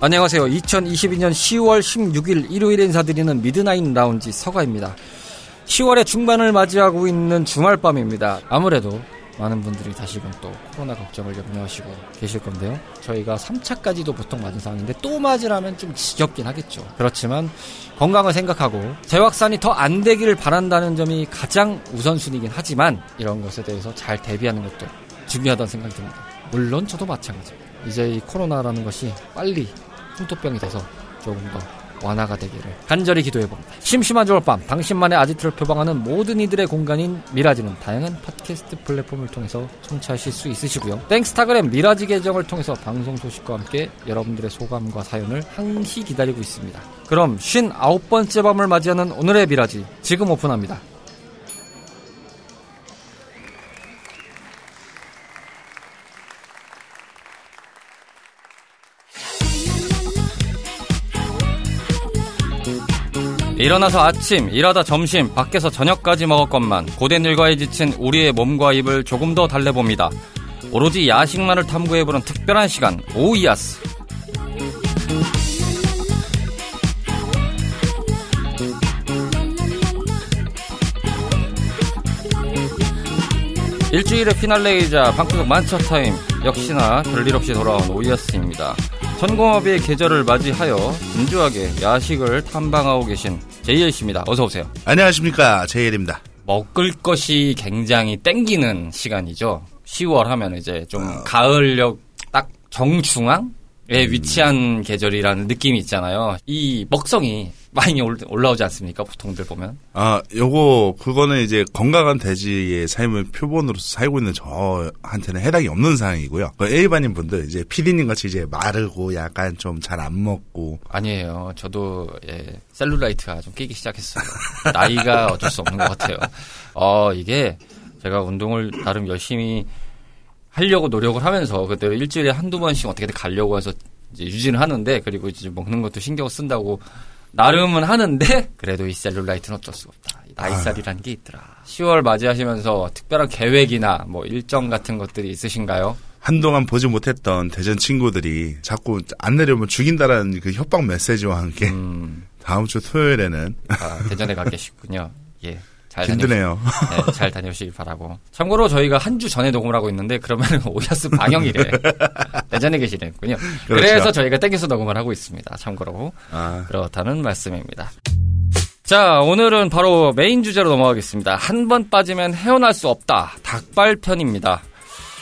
안녕하세요. 2022년 10월 16일 일요일 인사드리는 미드나잇 라운지 서가입니다. 10월의 중반을 맞이하고 있는 주말밤입니다. 아무래도 많은 분들이 다시금 또 코로나 걱정을 염려하시고 계실 건데요. 저희가 3차까지도 보통 맞은 상황인데 또 맞으라면 좀 지겹긴 하겠죠. 그렇지만 건강을 생각하고 재확산이 더 안 되기를 바란다는 점이 가장 우선순위긴 하지만 이런 것에 대해서 잘 대비하는 것도 중요하다는 생각이 듭니다. 물론 저도 마찬가지입니다. 이제 이 코로나라는 것이 빨리 풍토병이 돼서 조금 더 완화가 되기를 간절히 기도해봅니다. 심심한 주말 밤 당신만의 아지트를 표방하는 모든 이들의 공간인 미라지는 다양한 팟캐스트 플랫폼을 통해서 청취하실 수 있으시고요. 땡스타그램 미라지 계정을 통해서 방송 소식과 함께 여러분들의 소감과 사연을 항시 기다리고 있습니다. 그럼 59번째 밤을 맞이하는 오늘의 미라지 지금 오픈합니다. 일어나서 아침, 일하다 점심, 밖에서 저녁까지 먹었건만 고된 일과에 지친 우리의 몸과 입을 조금 더 달래봅니다. 오로지 야식만을 탐구해보는 특별한 시간, 오이아스. 일주일의 피날레이자 방구석 만찬 타임 역시나 별일 없이 돌아온 오이아스입니다. 천고마비의 계절을 맞이하여 진주하게 야식을 탐방하고 계신 제이엘 씨입니다. 어서 오세요. 안녕하십니까 제이엘입니다. 먹을 것이 굉장히 땡기는 시간이죠. 10월 하면 이제 좀 어... 가을역 딱 정중앙에 음... 위치한 계절이라는 느낌이 있잖아요. 이 먹성이 많이 올라오지 않습니까? 보통들 보면. 아, 요거, 그거는 이제 건강한 돼지의 삶을 표본으로서 살고 있는 저한테는 해당이 없는 상황이고요. 그 일반인 분들, 이제 피디님 같이 이제 마르고 약간 좀 잘 안 먹고. 아니에요. 저도, 예, 셀룰라이트가 좀 끼기 시작했어요. 나이가 어쩔 수 없는 것 같아요. 어, 이게 제가 운동을 나름 열심히 하려고 노력을 하면서 그때 일주일에 한두 번씩 어떻게든 가려고 해서 이제 유지를 하는데 그리고 이제 먹는 것도 신경 쓴다고 나름은 하는데 그래도 이 셀룰라이트는 어쩔 수가 없다. 나이살이라는 게 있더라. 10월 맞이하시면서 특별한 계획이나 뭐 일정 같은 것들이 있으신가요? 한동안 보지 못했던 대전 친구들이 자꾸 안 내려오면 죽인다라는 그 협박 메시지와 함께 음. 다음 주 토요일에는 아, 대전에 가 계시군요. 예. 잘 힘드네요. 다녀오시, 네, 잘 다녀오시기 바라고. 참고로 저희가 한 주 전에 녹음을 하고 있는데 그러면 오야스 방영이래. 대전에 계시는군요. 그렇죠. 그래서 저희가 땡겨서 녹음을 하고 있습니다. 참고로 아. 그렇다는 말씀입니다. 자, 오늘은 바로 메인 주제로 넘어가겠습니다. 한 번 빠지면 헤어날 수 없다. 닭발 편입니다.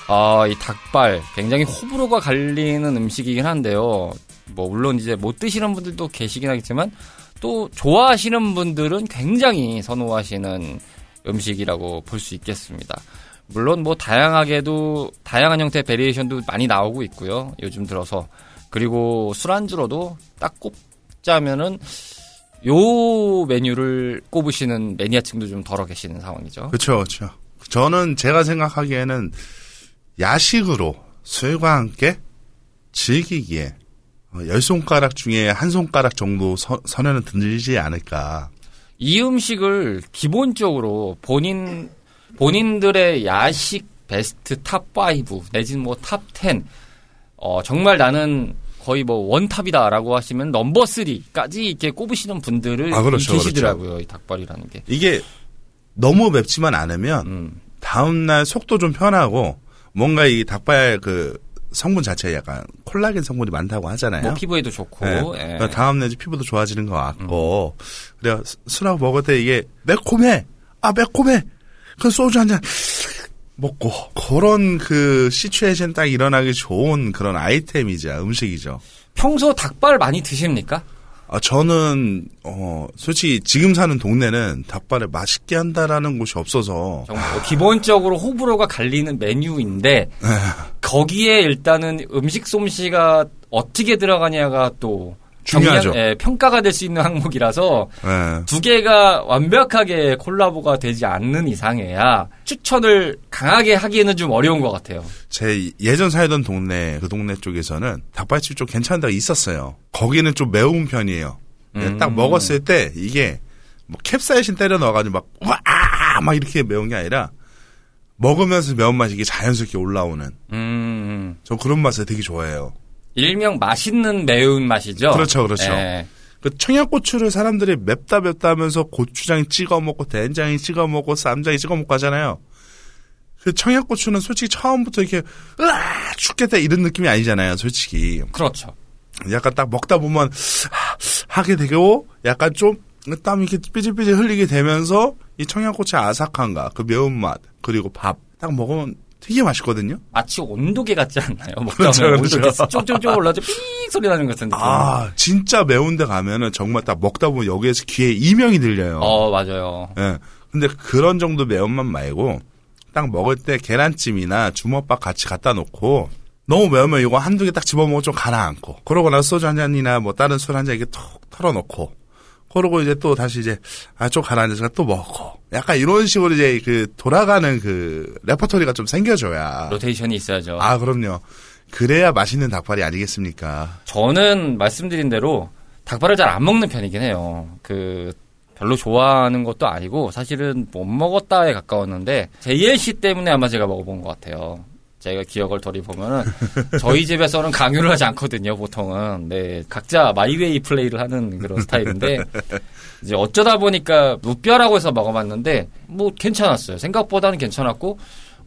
아, 이 닭발 굉장히 호불호가 갈리는 음식이긴 한데요. 뭐 물론 이제 못 드시는 분들도 계시긴 하겠지만 또 좋아하시는 분들은 굉장히 선호하시는 음식이라고 볼 수 있겠습니다. 물론 뭐 다양하게도 다양한 형태의 베리에이션도 많이 나오고 있고요. 요즘 들어서 그리고 술안주로도 딱 꼽자면은 요 메뉴를 꼽으시는 매니아층도 좀 덜어 계시는 상황이죠. 그렇죠, 그렇죠. 저는 제가 생각하기에는 야식으로 술과 함께 즐기기에 어, 열 손가락 중에 한 손가락 정도 서, 선에는 들지 않을까. 이 음식을 기본적으로 본인 본인들의 야식 베스트 top 5 내지는 뭐 top 10. 어, 정말 나는 거의 뭐 one top이다라고 하시면 넘버 3까지 이렇게 꼽으시는 분들을 아, 그렇죠, 계시더라고요. 그렇죠. 이 닭발이라는 게. 이게 너무 맵지만 않으면 음. 다음 날 속도 좀 편하고 뭔가 이 닭발 그 성분 자체에 약간 콜라겐 성분이 많다고 하잖아요. 뭐 피부에도 좋고. 네. 예. 그러니까 다음 날 피부도 좋아지는 것 같고. 음. 그래 술하고 먹을 때 이게 매콤해. 아 매콤해. 그 소주 한 잔 먹고 그런 그 시츄에이션 딱 일어나기 좋은 그런 아이템이자 음식이죠. 평소 닭발 많이 드십니까? 아, 저는 어 솔직히 지금 사는 동네는 닭발을 맛있게 한다라는 곳이 없어서 정말 뭐 기본적으로 호불호가 갈리는 메뉴인데 네. 거기에 일단은 음식 솜씨가 어떻게 들어가냐가 또 중요하죠. 정량- 예, 평가가 될 수 있는 항목이라서 예. 두 개가 완벽하게 콜라보가 되지 않는 이상해야 추천을 강하게 하기에는 좀 어려운 것 같아요. 제 예전 살던 동네 그 동네 쪽에서는 닭발집 좀 괜찮은 데가 있었어요. 거기는 좀 매운 편이에요. 음. 딱 먹었을 때 이게 뭐 캡사이신 때려 넣어가지고 막와막 이렇게 매운 게 아니라 먹으면서 매운맛이 이게 자연스럽게 올라오는 음, 저 그런 맛을 되게 좋아해요. 일명 맛있는 매운 맛이죠. 그렇죠, 그렇죠. 예. 그 청양고추를 사람들이 맵다 맵다 하면서 고추장 찍어 먹고 된장이 찍어 먹고 쌈장이 찍어 먹고 하잖아요. 그 청양고추는 솔직히 처음부터 이렇게 으아 죽겠다 이런 느낌이 아니잖아요, 솔직히. 그렇죠. 약간 딱 먹다 보면 하- 하게 되고 약간 좀 땀이 이렇게 삐질삐질 흘리게 되면서 이 청양고추의 아삭함과 그 매운맛 그리고 밥 딱 먹으면 되게 맛있거든요. 마치 온도계 같지 않나요? 먹다 그렇죠, 보면 그렇죠. 온도계 쪽쪽쪽 올라서 삑 소리 나는 것 같은 느낌. 아 진짜 매운데 가면은 정말 딱 먹다 보면 여기에서 귀에 이명이 들려요. 어, 맞아요. 예. 근데 그런 정도 매운맛 말고 딱 먹을 때 계란찜이나 주먹밥 같이 갖다 놓고 너무 매우면 이거 한두 개 딱 집어먹고 좀 가라앉고 그러고 나서 소주 한 잔이나 뭐 다른 술 한 잔 이렇게 톡 털어놓고 그러고 이제 또 다시 이제 아 좀 가라앉아서 또 먹고 약간 이런 식으로 이제 그 돌아가는 그 레퍼토리가 좀 생겨줘야 로테이션이 있어야죠. 아 그럼요 그래야 맛있는 닭발이 아니겠습니까 저는 말씀드린 대로 닭발을 잘 안 먹는 편이긴 해요. 그 별로 좋아하는 것도 아니고 사실은 못 먹었다에 가까웠는데 JLC 때문에 아마 제가 먹어본 것 같아요. 제가 기억을 돌이 보면은 저희 집에서는 강요를 하지 않거든요. 보통은 네 각자 마이웨이 플레이를 하는 그런 스타일인데 이제 어쩌다 보니까 무뼈라고 해서 먹어봤는데 뭐 괜찮았어요. 생각보다는 괜찮았고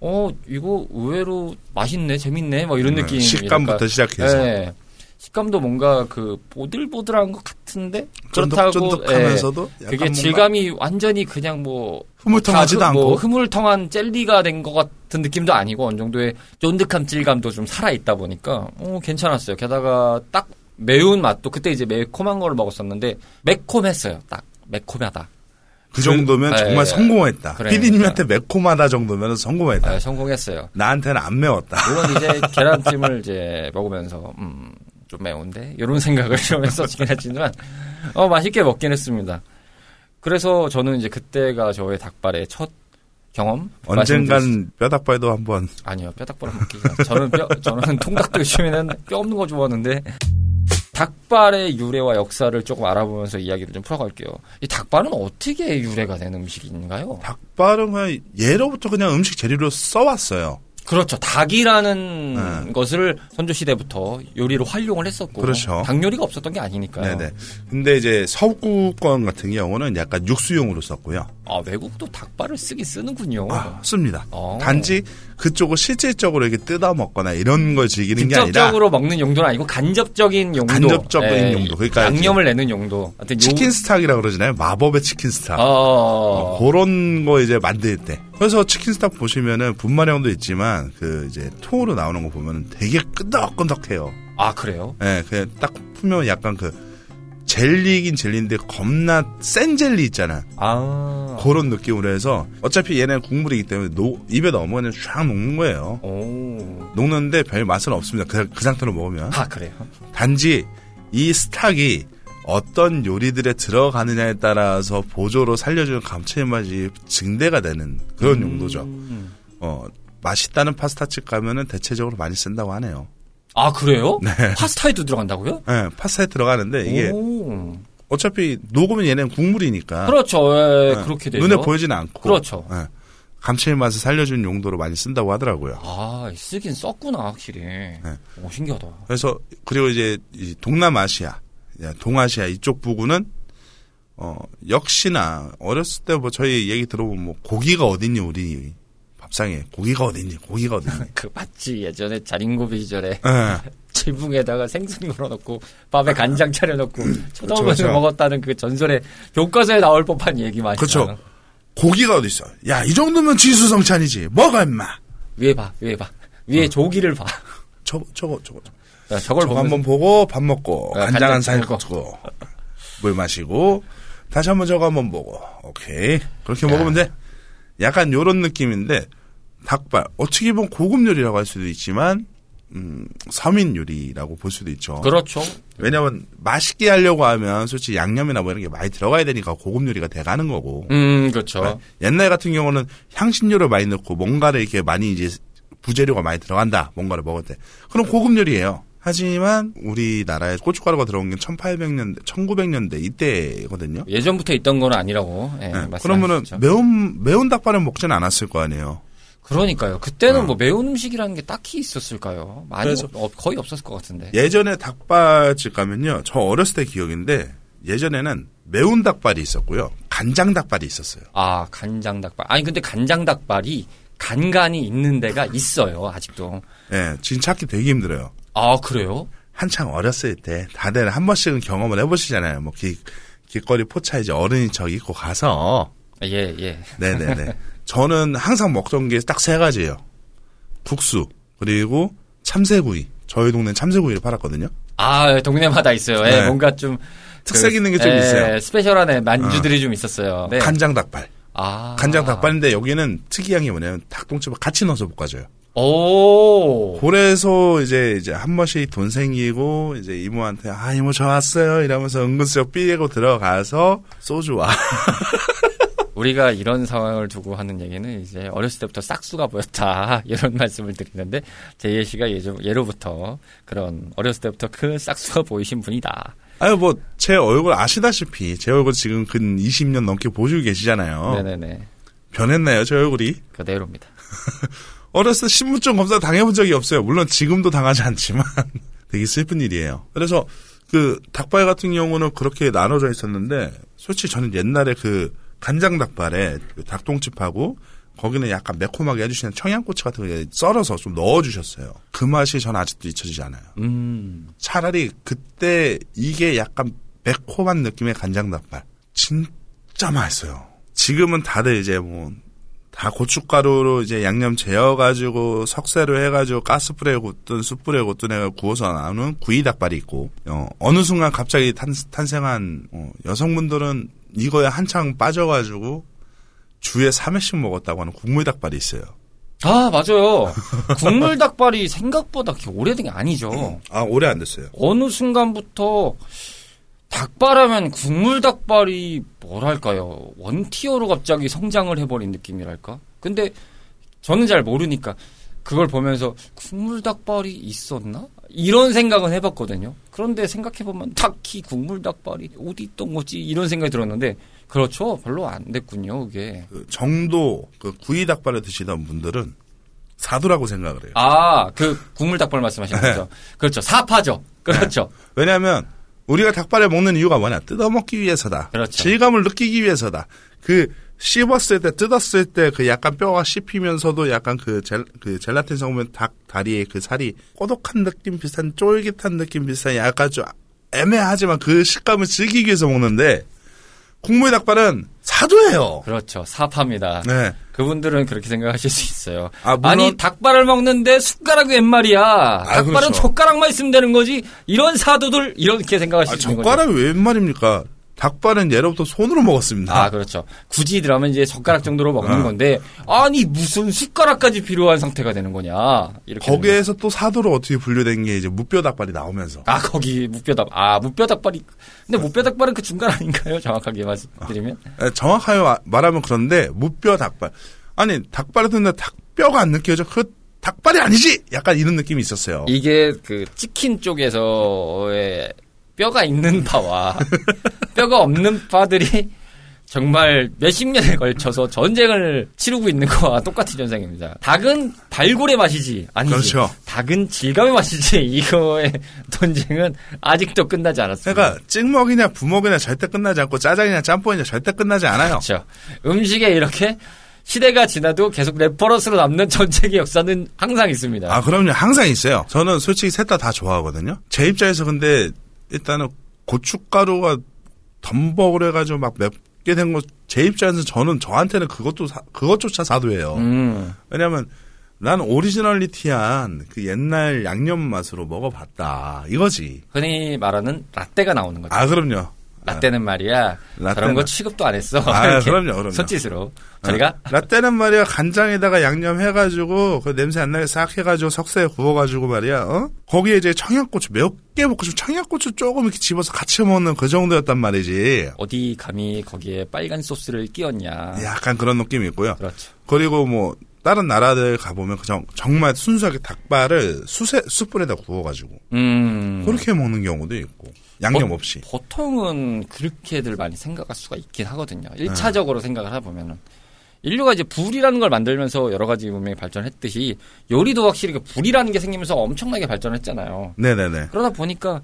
어 이거 의외로 맛있네 재밌네 뭐 이런 네, 느낌 식감부터 시작해서 네. 식감도 뭔가 그 보들보들한 것 같은데 그렇다고 쫀득쫀득하면서도 예, 그게 질감이 완전히 그냥 뭐 흐물텅하지도 뭐 않고 흐물텅한 젤리가 된 것 같은 느낌도 아니고 어느 정도의 쫀득한 질감도 좀 살아 있다 보니까 어 괜찮았어요. 게다가 딱 매운 맛도 그때 이제 매콤한 거를 먹었었는데 매콤했어요. 딱 매콤하다. 그 정도면 그- 정말 예. 성공했다. 그러니까. 피디님한테 매콤하다 정도면 성공했다. 아, 성공했어요. 나한테는 안 매웠다. 물론 이제 계란찜을 이제 먹으면서 음, 좀 매운데 이런 생각을 좀 했었긴 했지만 어 맛있게 먹긴 했습니다. 그래서 저는 이제 그때가 저의 닭발의 첫 경험. 언젠간 뼈닭발도 한번 아니요 뼈닭발은 먹기. 저는 뼈 저는 통닭도 요즘에는 뼈 없는 거 좋아하는데 닭발의 유래와 역사를 조금 알아보면서 이야기를 좀 풀어갈게요. 이 닭발은 어떻게 유래가 된 음식인가요? 닭발은 그냥 예로부터 그냥 음식 재료로 써왔어요. 그렇죠. 닭이라는 네. 것을 선조 시대부터 요리로 활용을 했었고 그렇죠. 닭 요리가 없었던 게 아니니까요. 네네. 근데 이제 서구권 같은 경우는 약간 육수용으로 썼고요. 아 외국도 닭발을 쓰긴 쓰는군요. 아, 씁니다. 어. 단지 그쪽을 실질적으로 이렇게 뜯어 먹거나 이런 걸 즐기는 게 아니라 직접적으로 먹는 용도는 아니고 간접적인 용도. 간접적인 예, 용도. 그러니까 양념을 내는 용도. 치킨 스탁이라 그러잖아요. 마법의 치킨 스탁. 어. 그런 거 이제 만들 때. 그래서 치킨 스탁 보시면은 분말형도 있지만 그 이제 통으로 나오는 거 보면은 되게 끈덕끈덕해요. 아 그래요? 예, 그냥 딱 풀면 약간 그 젤리긴 젤리인데 겁나 센 젤리 있잖아. 아. 그런 느낌으로 해서 어차피 얘는 국물이기 때문에 녹- 입에 넣으면 쫙 녹는 거예요. 오. 녹는데 별 맛은 없습니다. 그, 그 상태로 먹으면. 아 그래요? 단지 이 스탁이 어떤 요리들에 들어가느냐에 따라서 보조로 살려주는 감칠맛이 증대가 되는 그런 용도죠. 음. 어, 맛있다는 파스타집 가면은 대체적으로 많이 쓴다고 하네요. 아 그래요? 네. 파스타에도 들어간다고요? 예, 파스타에 들어가는데 이게 오. 어차피 녹으면 얘는 국물이니까 그렇죠. 예, 예, 그렇게 되죠. 눈에 보이지는 않고 그렇죠. 예, 감칠맛을 살려주는 용도로 많이 쓴다고 하더라고요. 아 쓰긴 썼구나 확실히. 네. 오 신기하다. 그래서 그리고 이제 이 동남아시아, 야, 동아시아 이쪽 부분은 어 역시나 어렸을 때 뭐 저희 얘기 들어보면 뭐 고기가 어딨니 우리 밥상에 고기가 어딨니? 고기가 어딨니? 그 맞지. 예전에 자린고비 시절에 예, 지붕에다가 생선 걸어놓고 밥에 간장 차려놓고 쳐다보면서 그렇죠. 먹었다는 그 전설의 교과서에 나올 법한 얘기 맞죠? 그렇죠. 고기가 어딨어? 야 이 정도면 지수성찬이지. 뭐가 임마? 위에 봐 위에 봐. 위에 조기를 봐. 저거 저거 저거 야, 저걸 저거 보면서 한번 보고 밥 먹고 네, 간장 한 살 먹고. 물 마시고 다시 한번 저거 한번 보고. 오케이. 그렇게 먹으면 돼. 약간 요런 느낌인데 닭발 어떻게 보면 고급 요리라고 할 수도 있지만 음, 서민 요리라고 볼 수도 있죠. 그렇죠. 왜냐면 맛있게 하려고 하면 솔직히 양념이나 뭐 이런 게 많이 들어가야 되니까 고급 요리가 돼가는 거고. 음, 그렇죠. 네. 옛날 같은 경우는 향신료를 많이 넣고 뭔가를 이렇게 많이 이제 부재료가 많이 들어간다. 뭔가를 먹을 때. 그럼 고급 요리예요. 하지만 우리나라에 고춧가루가 들어온 게 1800년대, 1900년대 이때거든요. 예전부터 있던 건 아니라고. 예, 네. 그러면은 매운 매운 닭발을 먹지는 않았을 거 아니에요. 그러니까요. 그때는 어. 뭐 매운 음식이라는 게 딱히 있었을까요? 많이 없- 어, 거의 없었을 것 같은데. 예전에 닭발집 가면요. 저 어렸을 때 기억인데 예전에는 매운 닭발이 있었고요. 간장 닭발이 있었어요. 아 간장 닭발. 아니 근데 간장 닭발이 간간이 있는 데가 있어요. 아직도. 예, 지금 찾기 되게 힘들어요. 아 그래요? 한창 어렸을 때 다들 한 번씩은 경험을 해보시잖아요. 뭐 길, 길거리 포차 이제 어른이 저 입고 가서 예 예. 네네네. 저는 항상 먹던 게 딱 세 가지예요. 국수 그리고 참새구이. 저희 동네 는 참새구이를 팔았거든요. 아 동네마다 있어요. 예, 네. 뭔가 좀 특색 그, 있는 게좀 예, 있어요. 스페셜한 만주들이 좀 있었어요. 네. 간장 닭발. 아 간장 닭발인데 여기는 특이한 게 뭐냐면 닭똥집을 같이 넣어서 볶아줘요. 오. 그래서 이제 이제 한 번씩 돈 생기고 이제 이모한테 아 이모 저 왔어요 이러면서 은근슬쩍 삐고 들어가서 소주와 우리가 이런 상황을 두고 하는 얘기는 이제 어렸을 때부터 싹수가 보였다 이런 말씀을 드리는데 제예 씨가 예전 예로부터 그런 어렸을 때부터 큰 싹수가 보이신 분이다. 아유 뭐 제 얼굴 아시다시피 제 얼굴 지금 근 20년 넘게 보시고 계시잖아요. 네네네 변했나요 제 얼굴이? 그대로입니다. 어렸을 때 신분증 검사 당해본 적이 없어요. 물론 지금도 당하지 않지만 되게 슬픈 일이에요. 그래서 그 닭발 같은 경우는 그렇게 나눠져 있었는데 솔직히 저는 옛날에 그 간장 닭발에 그 닭똥집하고 거기는 약간 매콤하게 해주시는 청양고추 같은 거 썰어서 좀 넣어주셨어요. 그 맛이 저는 아직도 잊혀지지 않아요. 음 차라리 그때 이게 약간 매콤한 느낌의 간장 닭발 진짜 맛있어요. 지금은 다들 이제 뭐 다 고춧가루로 이제 양념 재워가지고 석쇠로 해가지고 가스불에 굽든 숯불에 굽든 해가 구워서 나오는 구이 닭발이 있고 어, 어느 순간 갑자기 탄, 탄생한 어, 여성분들은 이거에 한창 빠져가지고 주에 3회씩 먹었다고 하는 국물 닭발이 있어요. 아, 맞아요. 국물 닭발이 생각보다 그렇게 오래된 게 아니죠. 아 오래 안 됐어요. 어느 순간부터 닭발하면 국물 닭발이 뭐랄까요. 원티어로 갑자기 성장을 해버린 느낌이랄까? 근데 저는 잘 모르니까 그걸 보면서 국물 닭발이 있었나? 이런 생각은 해봤거든요. 그런데 생각해보면 딱히 국물 닭발이 어디 있던 거지? 이런 생각이 들었는데 그렇죠. 별로 안 됐군요, 그게. 그 정도 그 구이 닭발을 드시던 분들은 사두라고 생각을 해요. 아, 그 국물 닭발 말씀하시는 거죠. 그렇죠. 사파죠. 그렇죠. 왜냐하면 우리가 닭발을 먹는 이유가 뭐냐? 뜯어먹기 위해서다. 그렇죠. 질감을 느끼기 위해서다. 그 씹었을 때 뜯었을 때 그 약간 뼈가 씹히면서도 약간 그, 젤, 그 젤라틴 성분 닭 다리에 그 살이 꼬독한 느낌 비슷한 쫄깃한 느낌 비슷한 약간 좀 애매하지만 그 식감을 즐기기 위해서 먹는데 국물 닭발은 사도예요. 그렇죠. 사파입니다. 네. 그분들은 그렇게 생각하실 수 있어요. 아, 아니 닭발을 먹는데 숟가락이 웬 말이야. 닭발은 그렇죠. 젓가락만 있으면 되는 거지. 이런 사도들 이렇게 생각하실 아, 있는 거죠. 젓가락이 웬 말입니까? 닭발은 예로부터 손으로 먹었습니다. 아 그렇죠. 굳이 들어가면 이제 젓가락 정도로 먹는 어. 건데 아니 무슨 숟가락까지 필요한 상태가 되는 거냐. 이렇게 거기에서 또 사도로 어떻게 분류된 게 이제 무뼈 닭발이 나오면서 아 거기 무뼈 닭 아 무뼈 닭발이 근데 무뼈 닭발은 그 중간 아닌가요 정확하게 말씀드리면 에, 정확하게 마- 말하면 그런데 무뼈 닭발 아니 닭발을 듣는데 닭뼈가 안 느껴져 그 닭발이 아니지 약간 이런 느낌이 있었어요 이게 그 치킨 쪽에서의 뼈가 있는 파와 뼈가 없는 파들이 정말 몇십 년에 걸쳐서 전쟁을 치르고 있는 거와 똑같은 전쟁입니다. 닭은 발골의 맛이지 아니지. 그렇죠. 닭은 질감의 맛이지 이거의 전쟁은 아직도 끝나지 않았습니다. 그러니까 찍먹이냐 부먹이냐 절대 끝나지 않고 짜장이냐 짬뽕이냐 절대 끝나지 않아요 그렇죠. 음식에 이렇게 시대가 지나도 계속 reference로 남는 전쟁의 역사는 항상 있습니다. 아 그럼요 항상 있어요 저는 솔직히 셋 다 다 좋아하거든요 제 입장에서 근데 일단은 고춧가루가 덤벅을 해가지고 막 맵게 된 거 제 입장에서 저는 저한테는 그것도 사- 그것조차 사도예요 음. 왜냐면 난 오리지널리티한 그 옛날 양념 맛으로 먹어봤다 이거지. 흔히 말하는 라떼가 나오는 거죠. 아 그럼요. 라떼는 말이야. 그런 라떼는- 거 취급도 안 했어. 아, 그럼요, 그럼요. 손짓으로. 저리가 라떼는 말이야 간장에다가 양념 해가지고 그 냄새 안 나게 싹 해가지고 석쇠에 구워가지고 말이야 어 거기에 이제 청양고추 몇 개 먹고 싶으면 청양고추 조금 이렇게 집어서 같이 먹는 그 정도였단 말이지 어디 감히 거기에 빨간 소스를 끼얹냐. 약간 그런 느낌이 있고요 그렇죠. 그리고 뭐 다른 나라들 가보면 그냥 정말 순수하게 닭발을 수세 숯불에다 구워가지고 음. 그렇게 먹는 경우도 있고 양념 어, 없이 보통은 그렇게들 많이 생각할 수가 있긴 하거든요. 네. 1차적으로 생각을 해보면은. 인류가 이제 불이라는 걸 만들면서 여러 가지 문명이 발전했듯이 요리도 확실히 그 불이라는 게 생기면서 엄청나게 발전했잖아요. 네네네 그러다 보니까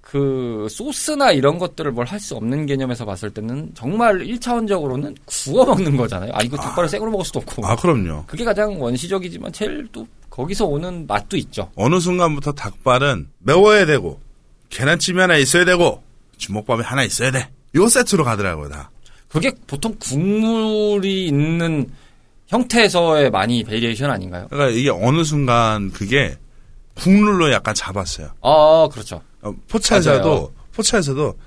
그 소스나 이런 것들을 뭘 할 수 없는 개념에서 봤을 때는 정말 1차원적으로는 구워 먹는 거잖아요. 아, 이거 닭발을 생으로 먹을 수도 없고. 아 그럼요 그게 가장 원시적이지만 제일 또 거기서 오는 맛도 있죠. 어느 순간부터 닭발은 매워야 되고 계란찜이 하나 있어야 되고 주먹밥이 하나 있어야 돼 요 세트로 가더라고요 다 그게 보통 국물이 있는 형태에서의 많이 variation 아닌가요? 그러니까 이게 어느 순간 그게 국룰로 약간 잡았어요. 아, 그렇죠. 어, 포차에서도 맞아요. 포차에서도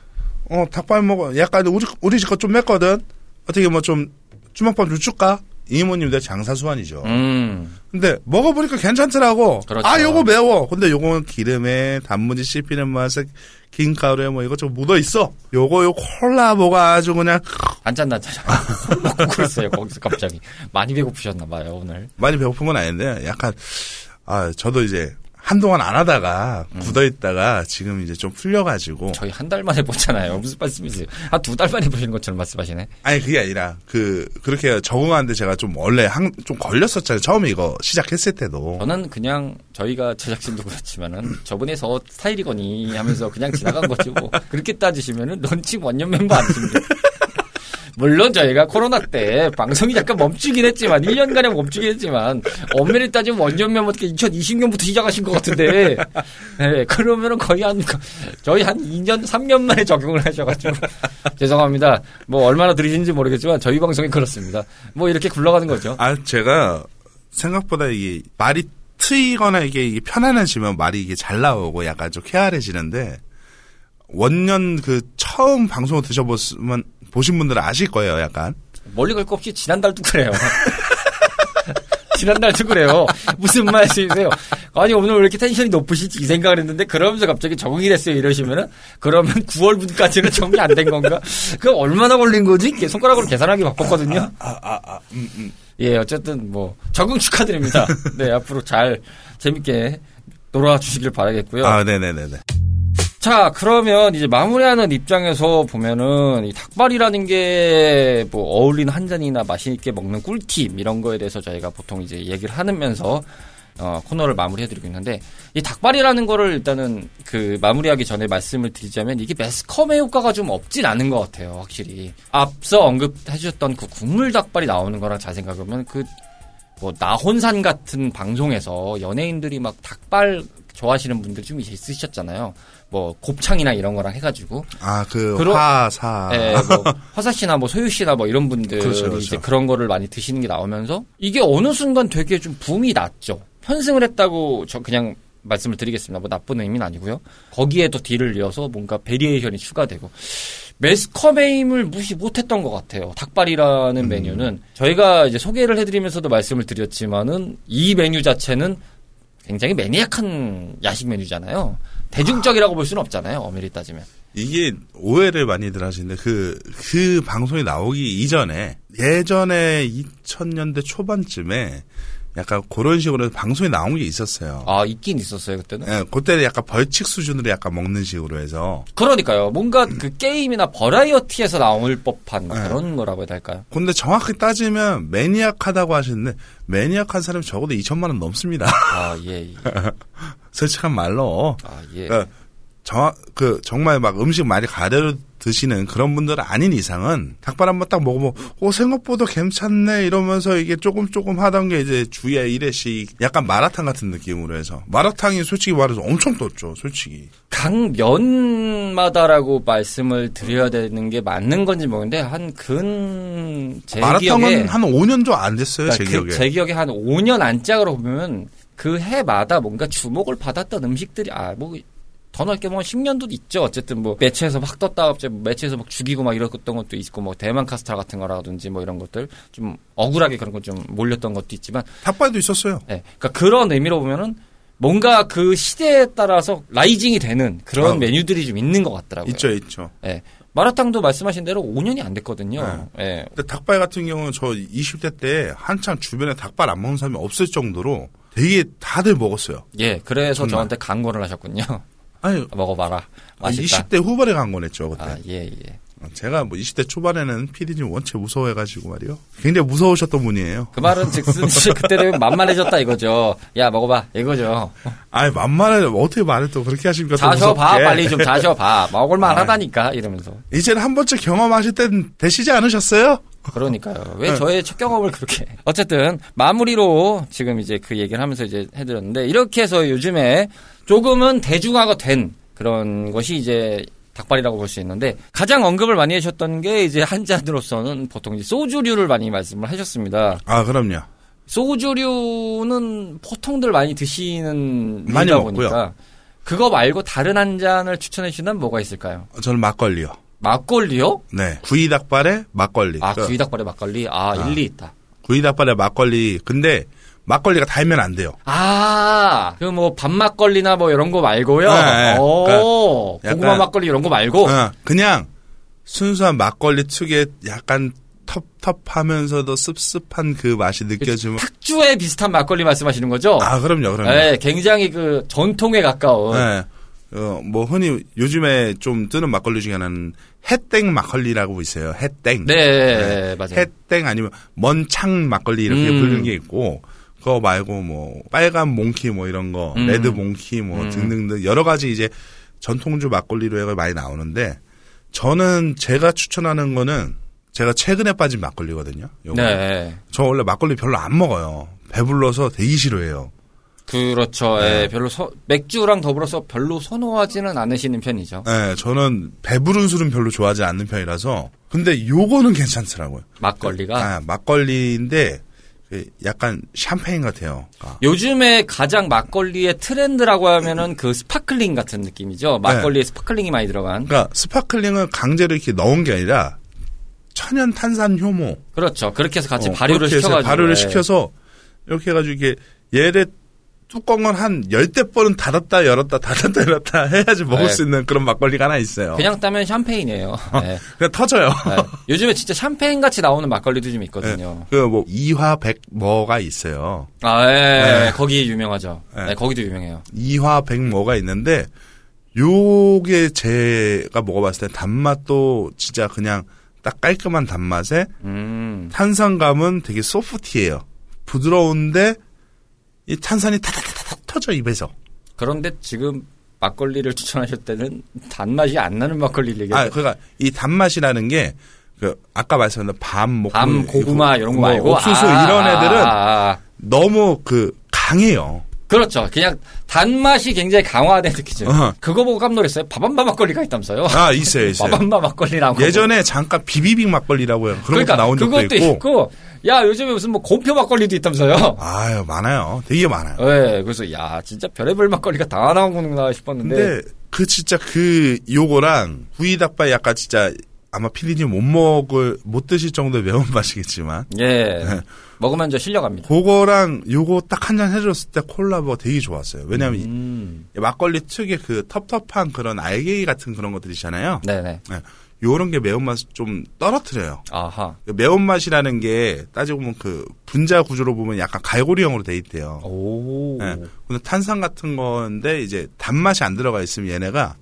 어 닭발 먹어. 약간 우리 우리 집 거 좀 맵거든. 어떻게 뭐 좀 주먹밥 좀 줄까? 이모님들 장사 수완이죠. 음. 근데 먹어보니까 괜찮더라고. 그렇죠. 아 요거 매워. 근데 요거는 기름에 단무지 씹히는 맛에 긴 가루에 뭐 이것저것 묻어 있어. 요거 요 콜라 뭐가 아주 그냥 나잖아. 먹고 그랬어요, 거기서 갑자기. 많이 배고프셨나 봐요, 오늘. 많이 배고픈 건 아닌데 약간 아 저도 이제 한동안 안 하다가 굳어 있다가 지금 이제 좀 풀려가지고 저희 한 달 만에 보잖아요. 무슨 말씀이세요? 한 두 달 만에 보시는 것처럼 말씀하시네. 아니 그게 아니라 그 그렇게 적응하는데 제가 좀 원래 한, 좀 걸렸었잖아요 처음에 이거 시작했을 때도 저는 그냥 저희가 제작진도 그렇지만은 저번에 저 스타일이거니 하면서 그냥 지나간 거죠. 뭐. 그렇게 따지시면은 넌 지금 원년 멤버 아니십니까? 물론 저희가 코로나 때 방송이 잠깐 멈추긴 했지만 1년간에 멈추긴 했지만 엄밀히 따지면 어떻게 2020년부터 시작하신 것 같은데 네, 그러면은 거의 한 저희 한 2년 3년 만에 적용을 하셔가지고 죄송합니다. 뭐 얼마나 들으시는지 모르겠지만 저희 방송이 그렇습니다. 뭐 이렇게 굴러가는 거죠. 아 제가 생각보다 이게 말이 트이거나 이게, 이게 편안해지면 말이 이게 잘 나오고 약간 좀 쾌활해지는데 원년 그 처음 방송을 드셔보시면 보신 분들은 아실 거예요 약간 멀리 갈 거 없이 지난달도 그래요. 지난달도 그래요. 무슨 말씀이세요? 아니 오늘 왜 이렇게 텐션이 높으시지 이 생각을 했는데 그러면서 갑자기 적응이 됐어요 이러시면은 그러면 9월분까지는 정리 안된 건가? 그럼 얼마나 걸린 거지? 손가락으로 계산하기 바빴거든요. 아 아 아 음, 음. 예 어쨌든 뭐 적응 축하드립니다. 네 앞으로 잘 재밌게 놀아 주시길 바라겠고요. 아 네네네네 자, 그러면 이제 마무리하는 입장에서 보면은 이 닭발이라는 게 뭐 어울리는 한 잔이나 맛있게 먹는 꿀팁 이런 거에 대해서 저희가 보통 이제 얘기를 하면서 어, 코너를 마무리해드리고 있는데 이 닭발이라는 거를 일단은 그 마무리하기 전에 말씀을 드리자면 이게 매스컴의 효과가 좀 없진 않은 것 같아요, 확실히. 앞서 언급해주셨던 그 국물 닭발이 나오는 거랑 잘 생각하면 그 뭐 나혼산 같은 방송에서 연예인들이 막 닭발 좋아하시는 분들 좀 있으셨잖아요. 뭐 곱창이나 이런 거랑 해가지고 아그 그러- 화사 예, 뭐 화사 씨나 뭐 소유 씨나 뭐 이런 분들이 그렇죠, 그렇죠. 이제 그런 거를 많이 드시는 게 나오면서 이게 어느 순간 되게 좀 붐이 났죠. 편승을 했다고 저 그냥 말씀을 드리겠습니다. 뭐 나쁜 의미는 아니고요. 거기에 또 딜을 이어서 뭔가 variation이 추가되고 매스컴의 힘을 무시 못했던 것 같아요. 닭발이라는 메뉴는 저희가 이제 소개를 해드리면서도 말씀을 드렸지만은 이 메뉴 자체는 굉장히 매니악한 야식 메뉴잖아요. 대중적이라고 볼 수는 없잖아요. 엄밀히 따지면. 이게 오해를 많이들 하시는데 그, 그 방송이 나오기 이전에 예전에 2000년대 초반쯤에 약간 그런 식으로 방송이 나온 게 있었어요. 아, 있긴 있었어요, 그때는. 예, 그때는 약간 벌칙 수준으로 약간 먹는 식으로 해서. 그러니까요. 뭔가 그 게임이나 버라이어티에서 나올 법한 막 네. 그런 거라고 해야 될까요? 근데 정확히 따지면 매니악하다고 하시는데 매니악한 사람이 적어도 2천만 원 넘습니다. 아, 예, 예. 솔직한 말로. 아, 예. 그러니까 정, 그, 정말 막 음식 많이 가려로 드시는 그런 분들은 아닌 이상은 닭발 한번 딱 먹어보면, 오, 생각보다 괜찮네, 이러면서 이게 조금 조금 하던 게 이제 주에 1회씩 약간 마라탕 같은 느낌으로 해서. 마라탕이 솔직히 말해서 엄청 떴죠, 솔직히. 각 면마다라고 말씀을 드려야 되는 게 맞는 건지 모르겠는데 한 근제 마라탕은 기억에 한 5년도 안 됐어요, 제 그러니까 기억에. 그, 제 기억에 한 5년 안짝으로 보면 그 해마다 뭔가 주목을 받았던 음식들이 아뭐 더 넓게 보면 10년도 있죠. 어쨌든 뭐 매체에서 막 떴다 갑자기 매체에서 막 죽이고 막 이랬던 것도 있고 뭐 대만 카스타 같은 거라든지 뭐 이런 것들 좀 억울하게 그런 거좀 몰렸던 것도 있지만 닭발도 있었어요. 예. 그러니까 그런 의미로 보면은 뭔가 그 시대에 따라서 라이징이 되는 그런 어. 메뉴들이 좀 있는 것 같더라고요. 있죠, 있죠. 예. 마라탕도 말씀하신 대로 5년이 안 됐거든요. 예. 근데 닭발 같은 경우는 저 20대 때 한창 주변에 닭발 안 먹는 사람이 없을 정도로 되게 다들 먹었어요. 예. 그래서 정말. 저한테 강권을 하셨군요. 아니, 먹어봐라. 맛있다. 20대 후반에 간 거냈죠, 그때. 아, 예, 예. 제가 뭐 20대 초반에는 PD님 원체 무서워해가지고 말이요. 굉장히 무서우셨던 분이에요. 그 말은 즉슨 그때 되면 만만해졌다 이거죠. 야 먹어봐 이거죠. 아니, 만만해, 어떻게 말을 또 그렇게 하십니까? 또 자셔봐. 빨리 좀 자셔봐. 먹을만 하다니까 이러면서. 이제는 한 번쯤 경험하실 땐 되시지 않으셨어요? 그러니까요. 왜 네. 저의 첫 경험을 그렇게. 어쨌든 마무리로 지금 이제 그 얘기를 하면서 이제 해드렸는데 이렇게 해서 요즘에 조금은 대중화가 된 그런 것이 이제 닭발이라고 볼 수 있는데 가장 언급을 많이 하셨던 게 이제 한잔으로서는 보통 이제 소주류를 많이 말씀을 하셨습니다. 아, 그럼요. 소주류는 보통들 많이 드시는 많이 먹고요. 보니까 그거 말고 다른 한 잔을 추천해 주시면 뭐가 있을까요? 저는 막걸리요. 막걸리요? 네. 구이 닭발에 막걸리. 아 그러니까 구이 닭발에 막걸리 아, 아. 일리 있다. 구이 닭발에 막걸리. 근데 막걸리가 달면 안 돼요. 아, 그 뭐 밥막걸리나 뭐 이런 거 말고요. 네, 네. 오, 그러니까 고구마 막걸리 이런 거 말고. 어, 그냥 순수한 막걸리 특유의 약간 텁텁하면서도 습습한 그 맛이 느껴지면 탁주에 비슷한 막걸리 말씀하시는 거죠? 아 그럼요 그럼요 네, 굉장히 그 전통에 가까운. 네. 어, 뭐 흔히 요즘에 좀 뜨는 막걸리 중에 하나는 해땡 막걸리라고 있어요 해땡 네, 맞아요. 해땡 아니면 먼창 막걸리 이렇게 음. 부르는 게 있고 그거 말고 뭐 빨간 몽키 뭐 이런 거 음. 레드 몽키 뭐 음. 등등등 여러 가지 이제 전통주 막걸리로 해가 많이 나오는데 저는 제가 추천하는 거는 제가 최근에 빠진 막걸리거든요. 요거. 네. 저 원래 막걸리 별로 안 먹어요. 배불러서 되게 싫어해요. 그렇죠. 네. 예, 별로 서- 맥주랑 더불어서 별로 선호하지는 않으시는 편이죠. 네, 저는 배부른 술은 별로 좋아하지 않는 편이라서. 근데 요거는 괜찮더라고요. 막걸리가. 아, 막걸리인데 그 약간 샴페인 같아요. 아, 요즘에 가장 막걸리의 트렌드라고 하면은 그 sparkling 같은 느낌이죠. 막걸리에 sparkling이 많이 들어간. 그러니까 sparkling을 강제로 이렇게 넣은 게 아니라 천연 탄산 효모 그렇죠. 그렇게 해서 같이 어, 발효를 시켜가지고. 발효를 예. 시켜서 이렇게 해가지고 이게 얘를 뚜껑을 한 열대 번은 닫았다 열었다 닫았다 열었다 해야지 먹을 네. 수 있는 그런 막걸리가 하나 있어요. 그냥 따면 샴페인이에요. 네. 그냥 터져요. 네. 요즘에 진짜 샴페인 같이 나오는 막걸리도 좀 있거든요. 그 뭐 이화백 뭐가 있어요. 아, 예, 예. 네. 거기 유명하죠. 네. 네, 거기도 유명해요. 이화백 뭐가 있는데 요게 제가 먹어봤을 때 단맛도 진짜 그냥 딱 깔끔한 단맛에 음. 탄산감은 되게 소프티해요. 부드러운데 이 탄산이 타타타타 터져 입에서. 그런데 지금 막걸리를 추천하실 때는 단맛이 안 나는 막걸리를 얘기해요. 아, 그러니까 이 단맛이라는 게, 그, 아까 말씀드린 밤, 뭐, 밤, 그, 고구마 이런 거뭐 말고. 옥수수 아, 이런 아, 애들은 아. 너무 그, 강해요. 그렇죠. 그냥 단맛이 굉장히 강화된 느낌이죠. 어허. 그거 보고 깜놀 했어요. 밥한바 막걸리가 있다면서요. 아, 있어요, 있어요. 밥한바 막걸리라고. 예전에 잠깐 비비빅 막걸리라고 해요. 그런 그러니까 거 나온 적도 그것도 있고. 있고. 야 요즘에 무슨 뭐 곰표 막걸리도 있다면서요. 아유, 많아요. 되게 많아요. 네, 그래서 야 진짜 별의별 막걸리가 다 나오는구나 싶었는데. 근데 그 진짜 그 요거랑 구이닭발 약간 진짜 아마 피디님 못 먹을 못 드실 정도의 매운 맛이겠지만 예. 먹으면 저 실려갑니다. 그거랑 요거 딱 한 잔 해줬을 때 콜라보가 되게 좋았어요. 왜냐면 음. 이 막걸리 특유의 그 텁텁한 그런 알갱이 같은 그런 것들이잖아요. 네네. 요런 게 매운맛 좀 떨어뜨려요. 아하. 그 매운맛이라는 게 따지고 보면 그 분자 구조로 보면 약간 갈고리형으로 돼 있대요. 오. 네. 근데 탄산 같은 건데 이제 단맛이 안 들어가 있으면 얘네가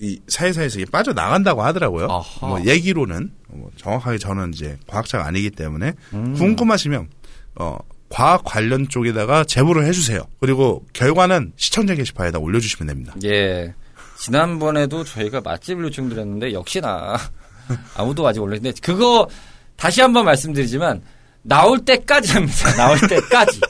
이 사이사이에서 이게 빠져 나간다고 하더라고요. 아하. 뭐 얘기로는 뭐 정확하게 저는 이제 과학자가 아니기 때문에 음. 궁금하시면 어 과학 관련 쪽에다가 제보를 해주세요. 그리고 결과는 시청자 게시판에다 올려주시면 됩니다. 예. 지난번에도 저희가 맛집을 요청드렸는데 역시나 아무도 아직 올렸는데 그거 다시 한번 말씀드리지만 나올 때까지 합니다. 나올 때까지.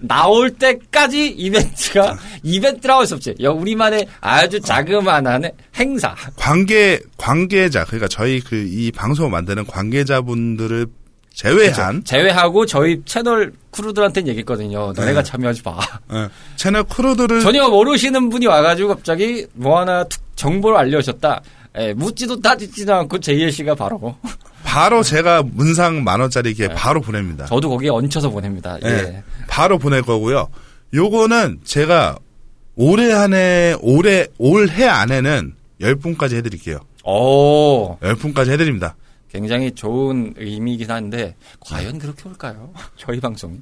나올 때까지 이벤트가 이벤트라고 할 수 없지. 여- 우리만의 아주 자그마한 행사. 관계 관계자 그러니까 저희 그 이 방송을 만드는 관계자분들을 제외한 제외하고 저희 채널 크루들한테는 얘기했거든요. 너네가 참여하지 마. 예, 채널 크루들을 전혀 모르시는 분이 와가지고 갑자기 뭐 하나 툭 정보를 알려줬다. 예, 묻지도 따지지도 않고 제이엘 씨가 바로 바로 제가 문상 만 원짜리 이게 바로 보냅니다. 저도 거기에 얹혀서 보냅니다. 예. 예, 바로 보낼 거고요. 요거는 제가 올해 안에 올해 올해 안에는 10분까지 해드릴게요. 오, 10분까지 해드립니다. 굉장히 좋은 의미이긴 한데 과연 그렇게 올까요? 저희 방송이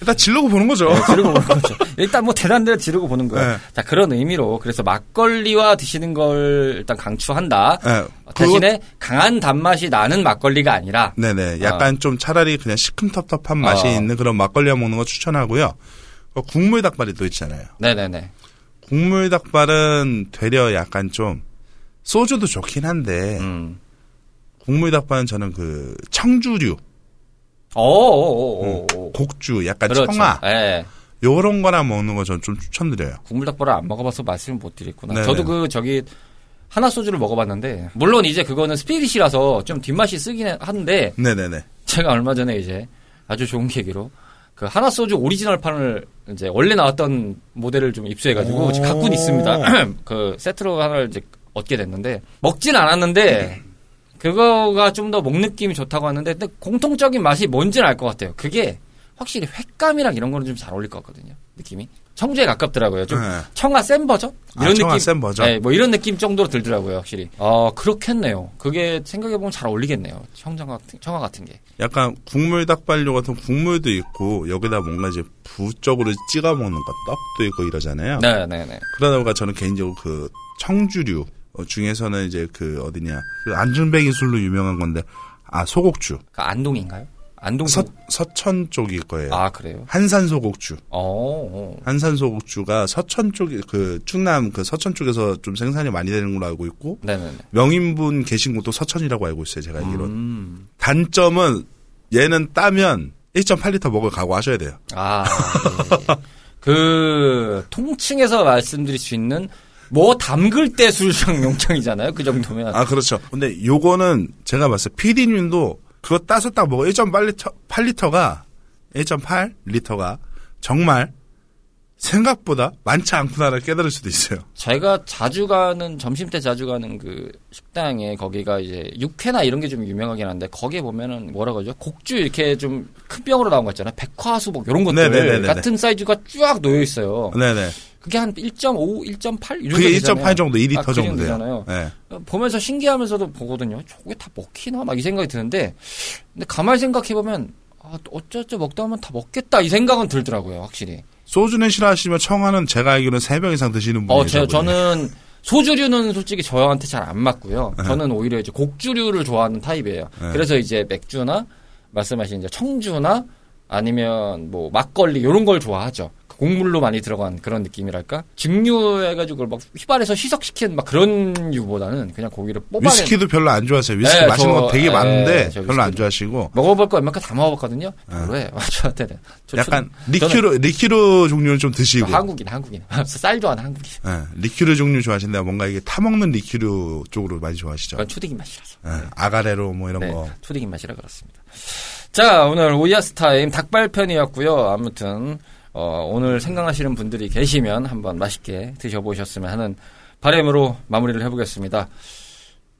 일단 질르고 보는 거죠. 네, 지르고 보는 거죠. 일단 뭐 대단대로 지르고 보는 거예요. 네. 자 그런 의미로 그래서 막걸리와 드시는 걸 일단 강추한다. 예, 그거- 대신에 강한 단맛이 나는 막걸리가 아니라 네네. 약간 좀 차라리 그냥 시큼텁텁한 맛이 어. 있는 그런 막걸리 먹는 거 추천하고요. 어, 국물 닭발이 또 있잖아요. 네네네. 국물 닭발은 되려 약간 좀 소주도 좋긴 한데 음. 국물 닭발은 저는 그 청주류, 오오오오. 곡주, 약간 그렇죠. 청아 예. 요런 거나 먹는 거전좀 추천드려요. 국물 닭발을 안 먹어봐서 말씀을 못 드리겠구나. 네네. 저도 그 저기 하나 소주를 먹어봤는데 물론 이제 그거는 스피릿이라서 좀 뒷맛이 쓰긴 한데 네네네. 제가 얼마 전에 이제 아주 좋은 계기로 그 하나 소주 오리지널 판을 이제 원래 나왔던 모델을 좀 입수해가지고 오. 지금 갖고는 있습니다. 그 세트로 하나를 이제 얻게 됐는데 먹진 않았는데 그거가 좀 더 목 느낌이 좋다고 하는데 근데 공통적인 맛이 뭔지는 알 것 같아요. 그게 확실히 횟감이랑 이런 거는 좀 잘 어울릴 것 같거든요. 느낌이 청주에 가깝더라고요. 좀 네. 청아 센 버전 아, 이런 청아 느낌. 센 버전? 네, 뭐 이런 느낌 정도로 들더라고요, 확실히. 아 그렇겠네요. 그게 생각해 보면 잘 어울리겠네요. 청장 같은 청아 같은 게. 약간 국물 닭발류 같은 국물도 있고 여기다 뭔가 이제 부적으로 찍어 먹는 거 떡도 있고 이러잖아요. 네, 네, 네. 그러다 보니까 저는 개인적으로 그 청주류 어, 중에서는 이제 그 어디냐 그 안준뱅이 술로 유명한 건데 아 소곡주 그 안동인가요? 안동 서, 서천 쪽일 거예요. 아 그래요? 한산 소곡주. 어, 어. 한산 소곡주가 서천 쪽, 그 충남 그 서천 쪽에서 좀 생산이 많이 되는 걸로 알고 있고 네네네. 명인분 계신 곳도 서천이라고 알고 있어요. 제가 알기로. 는 음. 단점은 얘는 따면 1.8리터 먹을 각오하셔야 돼요. 아, 예. 그 통칭해서 말씀드릴 수 있는 뭐 담글 때 술상 용창이잖아요. 그 정도면. 아 그렇죠. 근데 요거는 제가 봤어요. PD님도 그거 따서 딱 먹어 1.8리터 8리터가 1.8리터가 정말 생각보다 많지 않구나를 깨달을 수도 있어요. 제가 자주 가는 점심 때 자주 가는 그 식당에 거기가 이제 육회나 이런 게 좀 유명하긴 한데 거기에 보면은 뭐라 그러죠? 곡주 이렇게 좀 큰 병으로 나온 거 있잖아요. 백화수복 이런 것들 네네네네네. 같은 사이즈가 쫙 놓여 있어요. 네네. 그게 한 1.5, 1.8이 정도 그게 되잖아요. 1.8 정도, 2리터 아, 그 정도. 정도 잖아요. 네. 보면서 신기하면서도 보거든요. 저게 다 먹히나 막 이 생각이 드는데 근데 가만히 생각해 보면 아, 어쩌저 먹다 보면 다 먹겠다 이 생각은 들더라고요, 확실히. 소주는 싫어하시면 청아는 제가 알기로는 3병 이상 드시는 분이에요. 어, 제, 저는 소주류는 솔직히 저한테 잘 안 맞고요. 네. 저는 오히려 이제 곡주류를 좋아하는 타입이에요. 네. 그래서 이제 맥주나 말씀하신 이제 청주나 아니면 뭐 막걸리 이런 걸 좋아하죠. 그 곡물로 많이 들어간 그런 느낌이랄까? 증류 해가지고 막 휘발해서 희석시킨 막 그런 유보다는 그냥 고기를 뽑아내 위스키도 별로 안 좋아하세요. 위스키 네, 마시는 저- 거 되게 네, 많은데 저 별로 안. 좋아하시고 먹어볼 거 웬만큼 다 먹어봤거든요. 별로예요. 저한테는. 저- 약간 저- 리큐르 리큐르 종류는 좀 드시고 한국인, 한국인. 쌀 좋아하는 한국인. 예, liqueur 종류 좋아하시는데 뭔가 이게 타먹는 liqueur 쪽으로 많이 좋아하시죠. 그건 초딩인 맛이라서. 예, 아가레로 뭐 이런 네, 거. 초딩인 맛이라 그렇습니다. 자, 오늘 오이아스 타임 닭발편이었고요. 아무튼 어, 오늘 생각나시는 분들이 계시면 한번 맛있게 드셔보셨으면 하는 바람으로 마무리를 해보겠습니다.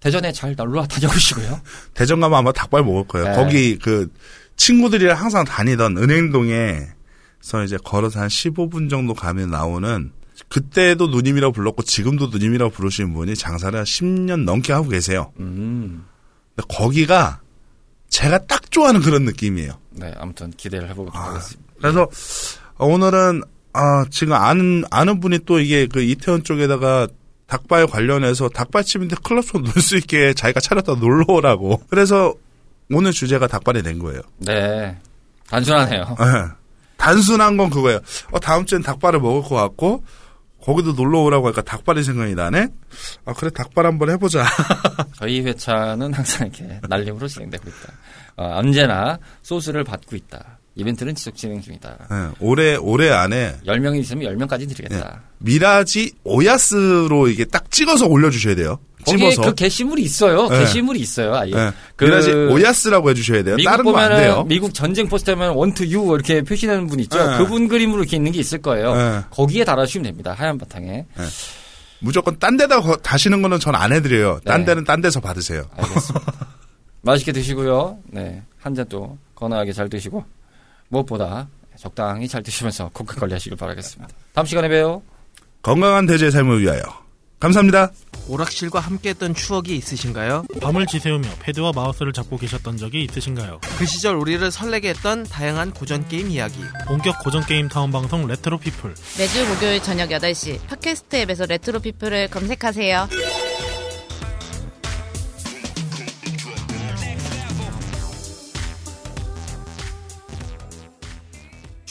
대전에 잘 놀러 다녀오시고요. 대전 가면 아마 닭발 먹을 거예요. 네. 거기 그 친구들이랑 항상 다니던 은행동에서 이제 걸어서 한 15분 정도 가면 나오는 그때도 누님이라고 불렀고 지금도 누님이라고 부르시는 분이 장사를 한 10년 넘게 하고 계세요. 음, 근데 거기가 제가 딱 좋아하는 그런 느낌이에요. 네, 아무튼 기대를 해보도록 아. 하겠습니다. 그래서 오늘은 아, 지금 아는 아는 분이 또 이게 그 이태원 쪽에다가 닭발 관련해서 닭발집인데 클럽촌 놀수 있게 자기가 차렸다 놀러 오라고. 그래서 오늘 주제가 닭발이 된 거예요. 네, 단순하네요. 예. 단순한 건 그거예요. 어, 다음 주엔 닭발을 먹을 것 같고 거기도 놀러 오라고 하니까 닭발이 생각이 나네. 아 그래 닭발 한번 해보자. 저희 회차는 항상 이렇게 날림으로 진행되고 있다. 어, 언제나 소스를 받고 있다. 이벤트는 지속 진행 중이다. 예, 올해 올해 안에 10명이 있으면 10명까지 드리겠다. 미라지 오야스로 이게 딱 찍어서 올려 주셔야 돼요. 거기에. 그 게시물이 있어요. 네. 게시물이 있어요. 아예. 예. 그 미라지 오야스라고 해 주셔야 돼요. 미국 다른 거 안 보면은 돼요. 미국 전쟁 포스터면 want you 이렇게 표시되는 분 있죠. 네. 그분 그림으로 이렇게 있는 게 있을 거예요. 네. 거기에 달아 주시면 됩니다. 하얀 바탕에. 무조건 딴 데다 거- 다시는 거는 전 안 해드려요. 딴 네. 데는 딴 데서 받으세요. 알겠습니다. 맛있게 드시고요. 네. 한 잔 또 건강하게 잘 드시고 무엇보다 적당히 잘 드시면서 건강 관리하시길 바라겠습니다. 다음 시간에 봬요. 건강한 돼지 삶을 위하여. 감사합니다. 오락실과 함께했던 추억이 있으신가요? 밤을 지새우며 패드와 마우스를 잡고 계셨던 적이 있으신가요? 그 시절 우리를 설레게 했던 다양한 고전 게임 이야기. 본격 고전 게임 타운 방송 레트로 피플 매주 목요일 저녁 8시 팟캐스트 앱에서 레트로 피플을 검색하세요.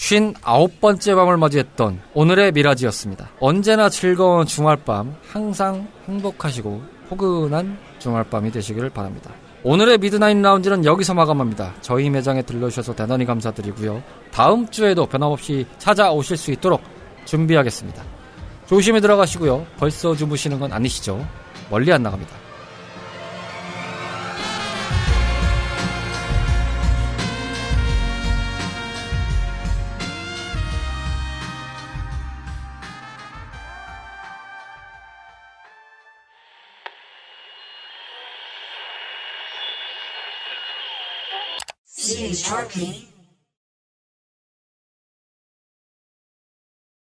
쉰 아홉 번째 밤을 맞이했던 오늘의 미라지였습니다. 언제나 즐거운 주말밤, 항상 행복하시고 포근한 주말밤이 되시기를 바랍니다. 오늘의 미드나잇 라운지는 여기서 마감합니다. 저희 매장에 들러주셔서 대단히 감사드리고요. 다음 주에도 변함없이 찾아오실 수 있도록 준비하겠습니다. 조심히 들어가시고요. 벌써 주무시는 건 아니시죠? 멀리 안 나갑니다. shortly.